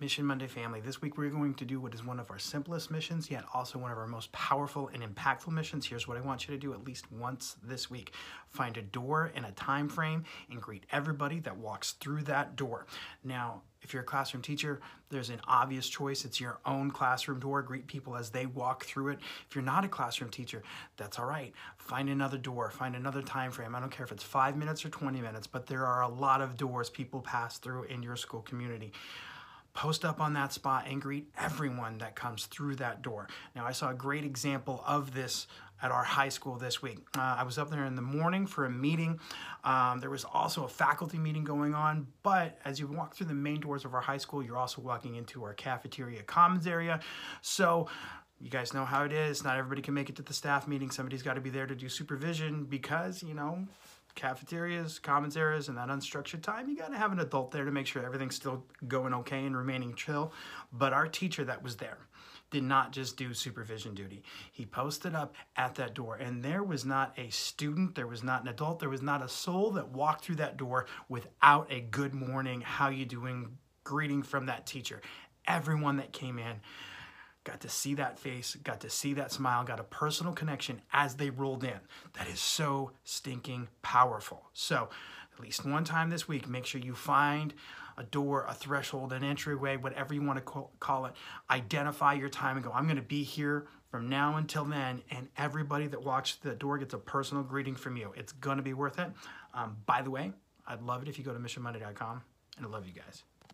Mission Monday family. This week we're going to do what is one of our simplest missions, yet also one of our most powerful and impactful missions. Here's what I want you to do at least once this week. Find a door and a time frame and greet everybody that walks through that door. Now, if you're a classroom teacher, there's an obvious choice. It's your own classroom door. Greet people as they walk through it. If you're not a classroom teacher, that's all right. Find another door, find another time frame. I don't care if it's 5 minutes or 20 minutes, but there are a lot of doors people pass through in your school community post up on that spot and greet everyone that comes through that door. Now, I saw a great example of this at our high school this week. Uh, I was up there in the morning for a meeting. Um, there was also a faculty meeting going on, but as you walk through the main doors of our high school, you're also walking into our cafeteria commons area. So, you guys know how it is. Not everybody can make it to the staff meeting. Somebody's got to be there to do supervision because, you know, cafeterias, commons areas, and that unstructured time, you got to have an adult there to make sure everything's still going okay and remaining chill. But our teacher that was there did not just do supervision duty. He posted up at that door, and there was not a student, there was not an adult, there was not a soul that walked through that door without a good morning, how you doing greeting from that teacher. Everyone that came in got to see that face, got to see that smile, got a personal connection as they rolled in. That is so stinking powerful. So, at least one time this week, make sure you find a door, a threshold, an entryway, whatever you want to call it. Identify your time and go, I'm going to be here from now until then. And everybody that walks the door gets a personal greeting from you. It's going to be worth it. Um, by the way, I'd love it if you go to missionmonday.com, and I love you guys.